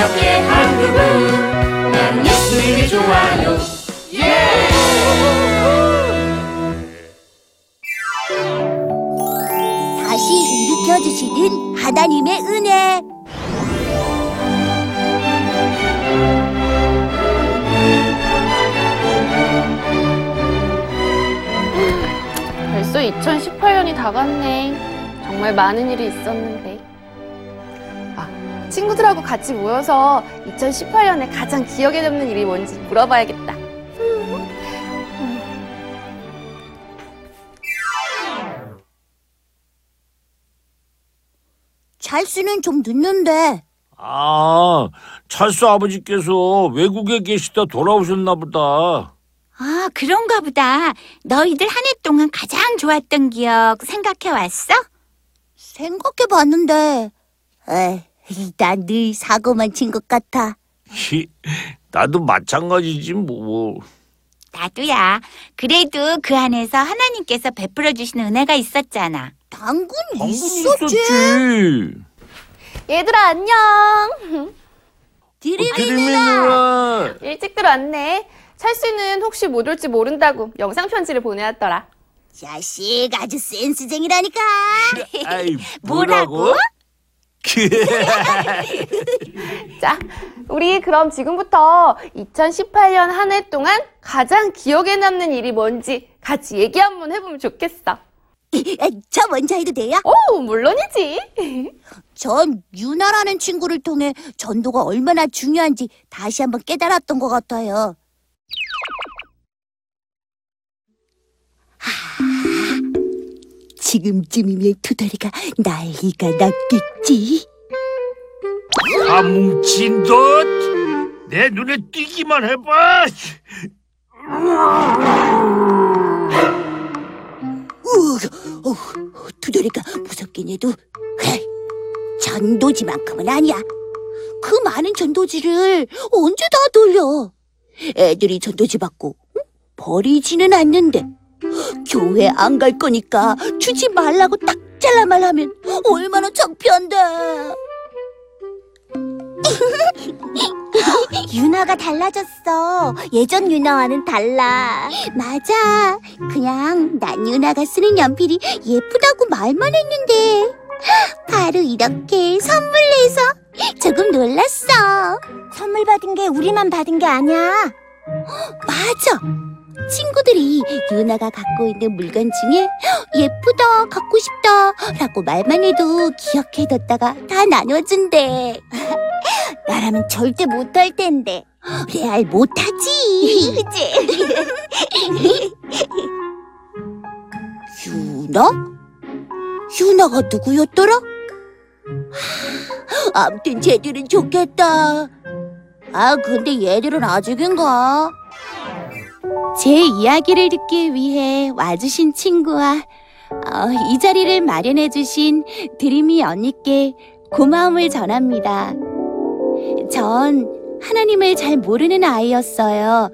옆에 한 그분 난 예수님이 좋아요 다시 일으켜주시는 하나님의 은혜. 벌써 2018년이 다 갔네. 정말 많은 일이 있었는데. 아, 친구들하고 같이 모여서 2018년에 가장 기억에 남는 일이 뭔지 물어봐야겠다. 찰수는 좀 늦는데. 아, 찰수 아버지께서 외국에 계시다 돌아오셨나 보다. 아, 그런가 보다. 너희들 한 해 동안 가장 좋았던 기억 생각해 왔어? 생각해봤는데. 난늘 사고만 친 것 같아. 히, 나도 마찬가지지 뭐. 나도야. 그래도 그 안에서 하나님께서 베풀어 주신 은혜가 있었잖아. 당근 있었지. 있었지. 얘들아, 안녕! 드림이 드림이 누나. 누나. 일찍 들어왔네. 찰수는 혹시 못 올지 모른다고 영상 편지를 보내왔더라. 자식 아주 센스쟁이라니까. 아이, 뭐라고? 자, 우리 그럼 지금부터 2018년 한 해 동안 가장 기억에 남는 일이 뭔지 같이 얘기 한번 해보면 좋겠어. 저 먼저 해도 돼요? 오, 물론이지. 전 유나라는 친구를 통해 전도가 얼마나 중요한지 다시 한번 깨달았던 것 같아요. 지금쯤이면 두다리가 난리가 났겠지. 아, 뭉친 듯. 내 눈에 띄기만 해봐. 우, 어, 두다리가 무섭긴 해도 헤이, 전도지만큼은 아니야. 그 많은 전도지를 언제 다 돌려? 애들이 전도지 받고 응? 버리지는 않는데 교회 안 갈 거니까 주지 말라고 딱 잘라 말하면 얼마나 창피한데. 유나가 달라졌어. 예전 유나와는 달라. 맞아. 그냥 난 유나가 쓰는 연필이 예쁘다고 말만 했는데 바로 이렇게 선물 내서 조금 놀랐어. 선물 받은 게 우리만 받은 게 아니야. 맞아. 친구들이 유나가 갖고 있는 물건 중에 예쁘다, 갖고 싶다 라고 말만 해도 기억해뒀다가 다 나눠준대. 나라면 절대 못할 텐데. 레알 못하지. 그치? 유나? 유나가 누구였더라? 하, 아무튼 쟤들은 좋겠다. 아, 근데 얘들은 아직인가? 제 이야기를 듣기 위해 와주신 친구와 어, 이 자리를 마련해주신 드림이 언니께 고마움을 전합니다. 전 하나님을 잘 모르는 아이였어요.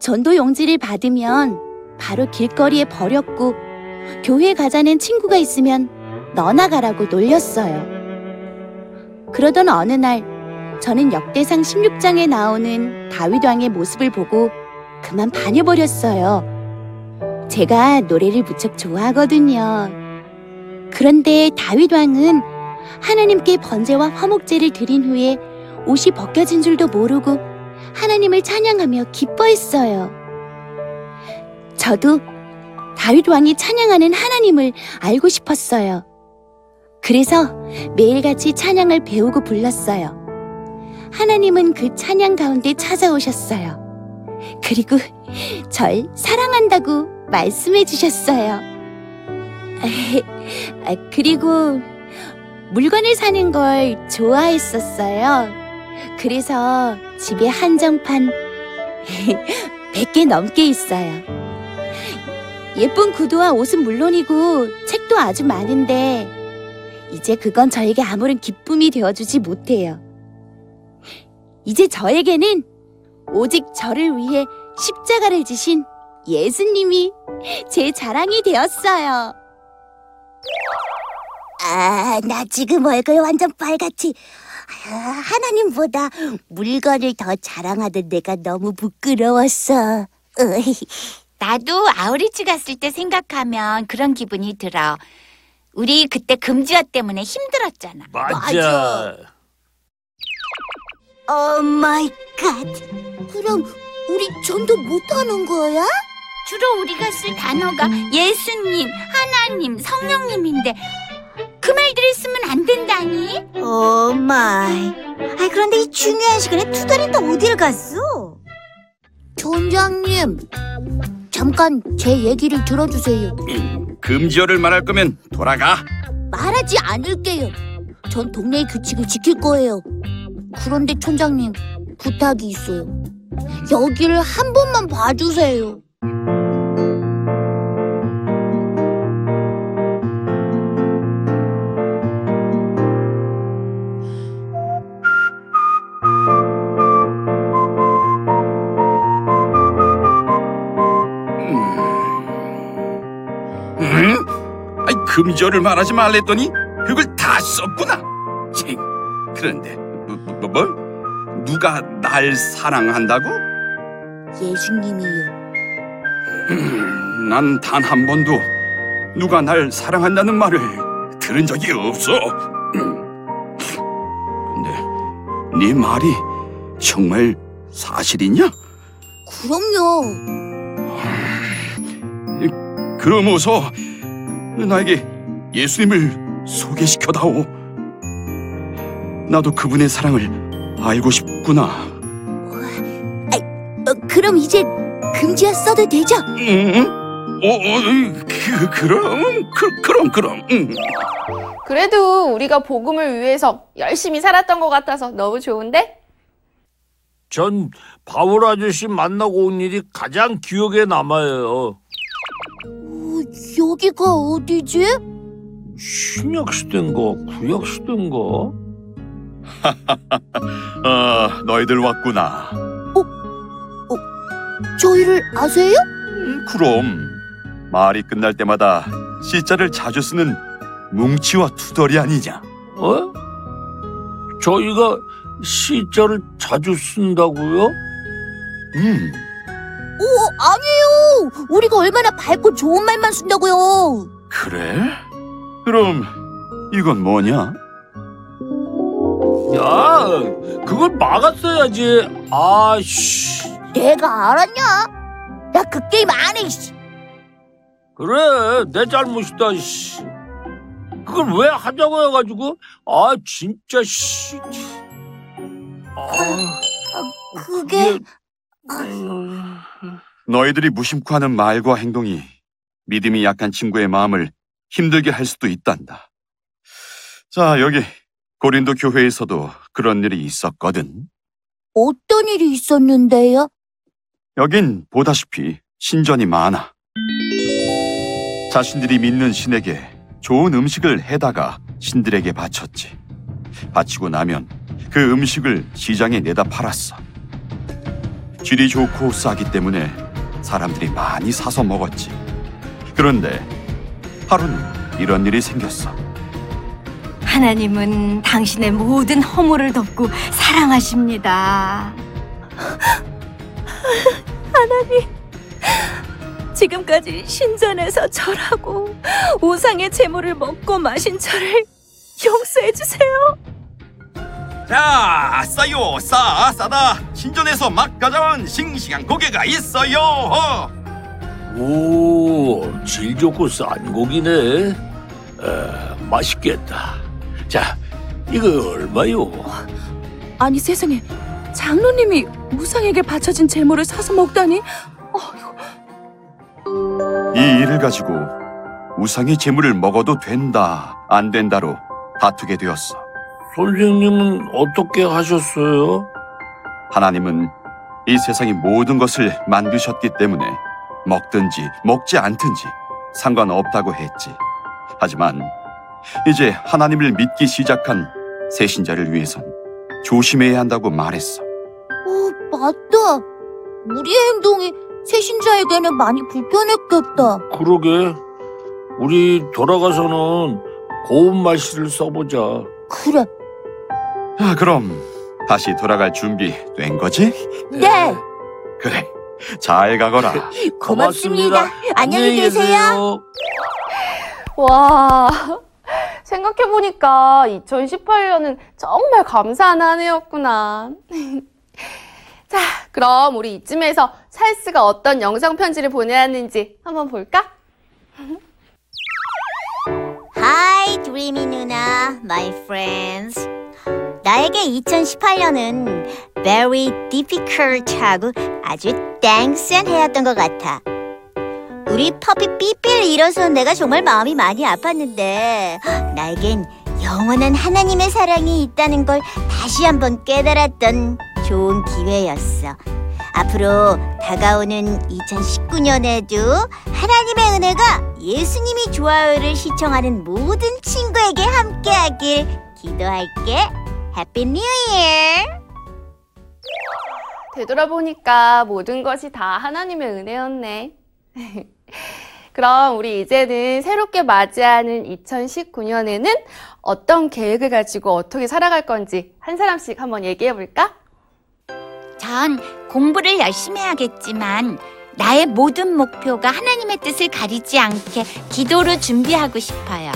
전도 용지를 받으면 바로 길거리에 버렸고 교회 가자는 친구가 있으면 너나 가라고 놀렸어요. 그러던 어느 날 저는 역대상 16장에 나오는 다윗 왕의 모습을 보고 그만 반해버렸어요. 제가 노래를 무척 좋아하거든요. 그런데 다윗 왕은 하나님께 번제와 화목제를 드린 후에 옷이 벗겨진 줄도 모르고 하나님을 찬양하며 기뻐했어요. 저도 다윗 왕이 찬양하는 하나님을 알고 싶었어요. 그래서 매일같이 찬양을 배우고 불렀어요. 하나님은 그 찬양 가운데 찾아오셨어요. 그리고 절 사랑한다고 말씀해 주셨어요. 아, 그리고 물건을 사는 걸 좋아했었어요. 그래서 집에 한정판 100개 넘게 있어요. 예쁜 구두와 옷은 물론이고 책도 아주 많은데 이제 그건 저에게 아무런 기쁨이 되어주지 못해요. 이제 저에게는 오직 저를 위해 십자가를 지신 예수님이 제 자랑이 되었어요. 아, 나 지금 얼굴 완전 빨갛지. 아, 하나님보다 물건을 더 자랑하던 내가 너무 부끄러웠어. 으이. 나도 outreach 갔을 때 생각하면 그런 기분이 들어. 우리 그때 금지어 때문에 힘들었잖아. 맞아. 맞아. Oh my God. 그럼 우리 전도 못하는 거야? 주로 우리가 쓸 단어가 예수님, 하나님, 성령님인데 그 말들을 쓰면 안 된다니? Oh my. 아 그런데 이 중요한 시간에 투덜이는 어딜 갔어? 총장님, 잠깐 제 얘기를 들어주세요. 금지어를 말할 거면 돌아가. 말하지 않을게요. 전 동네의 규칙을 지킬 거예요. 그런데 촌장님, 부탁이 있어요. 여기를 한 번만 봐주세요. 응? 아이 금지어를 말하지 말랬더니 그걸 다 썼구나. 참, 그런데 뭐, 뭐, 뭐? 누가 날 사랑한다고? 예수님이요. 난 단 한 번도 누가 날 사랑한다는 말을 들은 적이 없어. 근데 네 말이 정말 사실이냐? 그럼요. 그럼 어서 나에게 예수님을 소개시켜다오. 나도 그분의 사랑을 알고 싶구나. 어, 그럼 이제 금지어 써도 되죠? 응? 어, 어, 그, 그럼, 그, 그럼, 그럼. 응. 그래도 우리가 복음을 위해서 열심히 살았던 것 같아서 너무 좋은데? 전 바울 아저씨 만나고 온 일이 가장 기억에 남아요. 어, 여기가 어디지? 신약 시대인가 구약 시대인가? 아, 너희들 왔구나. 저희를 아세요? 음, 그럼 말이 끝날 때마다 시자를 자주 쓰는 뭉치와 투덜이 아니냐? 어? 저희가 시자를 자주 쓴다고요? 음, 오, 아니에요. 우리가 얼마나 밝고 좋은 말만 쓴다고요. 그래? 그럼 이건 뭐냐? 야, 그걸 막았어야지. 아 씨. 내가 알았냐? 나 그 게임 안 해. 씨. 그래, 내 잘못이다, 씨. 그걸 왜 하자고 해가지고, 아, 진짜, 씨. 아, 그게 너희들이 무심코 하는 말과 행동이 믿음이 약한 친구의 마음을 힘들게 할 수도 있단다. 자, 여기 고린도 교회에서도 그런 일이 있었거든. 어떤 일이 있었는데요? 여긴 보다시피 신전이 많아. 자신들이 믿는 신에게 좋은 음식을 해다가 신들에게 바쳤지. 바치고 나면 그 음식을 시장에 내다 팔았어. 질이 좋고 싸기 때문에 사람들이 많이 사서 먹었지. 그런데 하루는 이런 일이 생겼어. 하나님은 당신의 모든 허물을 덮고 사랑하십니다. 지금까지 신전에서 절하고 우상의 제물을 먹고 마신 저를 용서해 주세요. 자, 싸요, 싸, 싸다. 신전에서 막 가져온 싱싱한 고기가 있어요. 오, 질 좋고 싼 고기네. 에, 맛있겠다. 자, 이거 얼마요? 아니 세상에 장로님이 우상에게 바쳐진 제물을 사서 먹다니 이 일을 가지고 우상의 제물을 먹어도 된다, 안 된다로 다투게 되었어. 선생님은 어떻게 하셨어요? 하나님은 이 세상의 모든 것을 만드셨기 때문에 먹든지 먹지 않든지 상관없다고 했지. 하지만 이제 하나님을 믿기 시작한 새신자를 위해선 조심해야 한다고 말했어. 어, 맞다. 우리의 행동이 새신자에게는 많이 불편했겠다. 그러게. 우리 돌아가서는 고운 말씨를 써보자. 그래, 아, 그럼 다시 돌아갈 준비 된 거지? 네. 그래. 잘 가거라. 고맙습니다. 안녕히 계세요. 와, 생각해보니까 2018년은 정말 감사한 한 해였구나. 자, 그럼 우리 이쯤에서 찰스가 어떤 영상 편지를 보내왔는지 한번 볼까? Hi, 드리미 누나, my friends. 나에게 2018년은 very difficult하고 아주 땡센 해였던 것 같아. 우리 퍼피 삐삐를 잃어서 내가 정말 마음이 많이 아팠는데 나에겐 영원한 하나님의 사랑이 있다는 걸 다시 한번 깨달았던 좋은 기회였어. 앞으로 다가오는 2019년에도 하나님의 은혜가 예수님이 좋아요를 시청하는 모든 친구에게 함께하길 기도할게. Happy New Year! 되돌아보니까 모든 것이 다 하나님의 은혜였네. 그럼 우리 이제는 새롭게 맞이하는 2019년에는 어떤 계획을 가지고 어떻게 살아갈 건지 한 사람씩 한번 얘기해 볼까? 전 공부를 열심히 하겠지만 나의 모든 목표가 하나님의 뜻을 가리지 않게 기도로 준비하고 싶어요.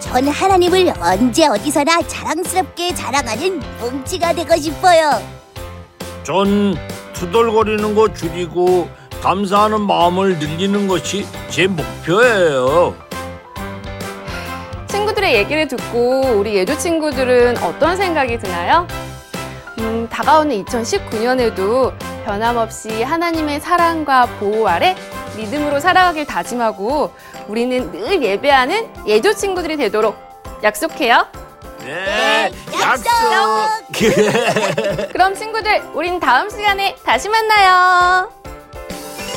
전 하나님을 언제 어디서나 자랑스럽게 자랑하는 뭉치가 되고 싶어요. 전 투덜거리는 거 줄이고 감사하는 마음을 늘리는 것이 제 목표예요. 친구들의 얘기를 듣고 우리 예조 친구들은 어떤 생각이 드나요? 음, 다가오는 2019년에도 변함없이 하나님의 사랑과 보호 아래 믿음으로 살아가길 다짐하고 우리는 늘 예배하는 예조 친구들이 되도록 약속해요. 네, 약속! 그럼 친구들, 우린 다음 시간에 다시 만나요.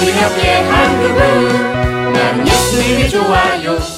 우리 옆에 한 그분 나는 예수님이 좋아요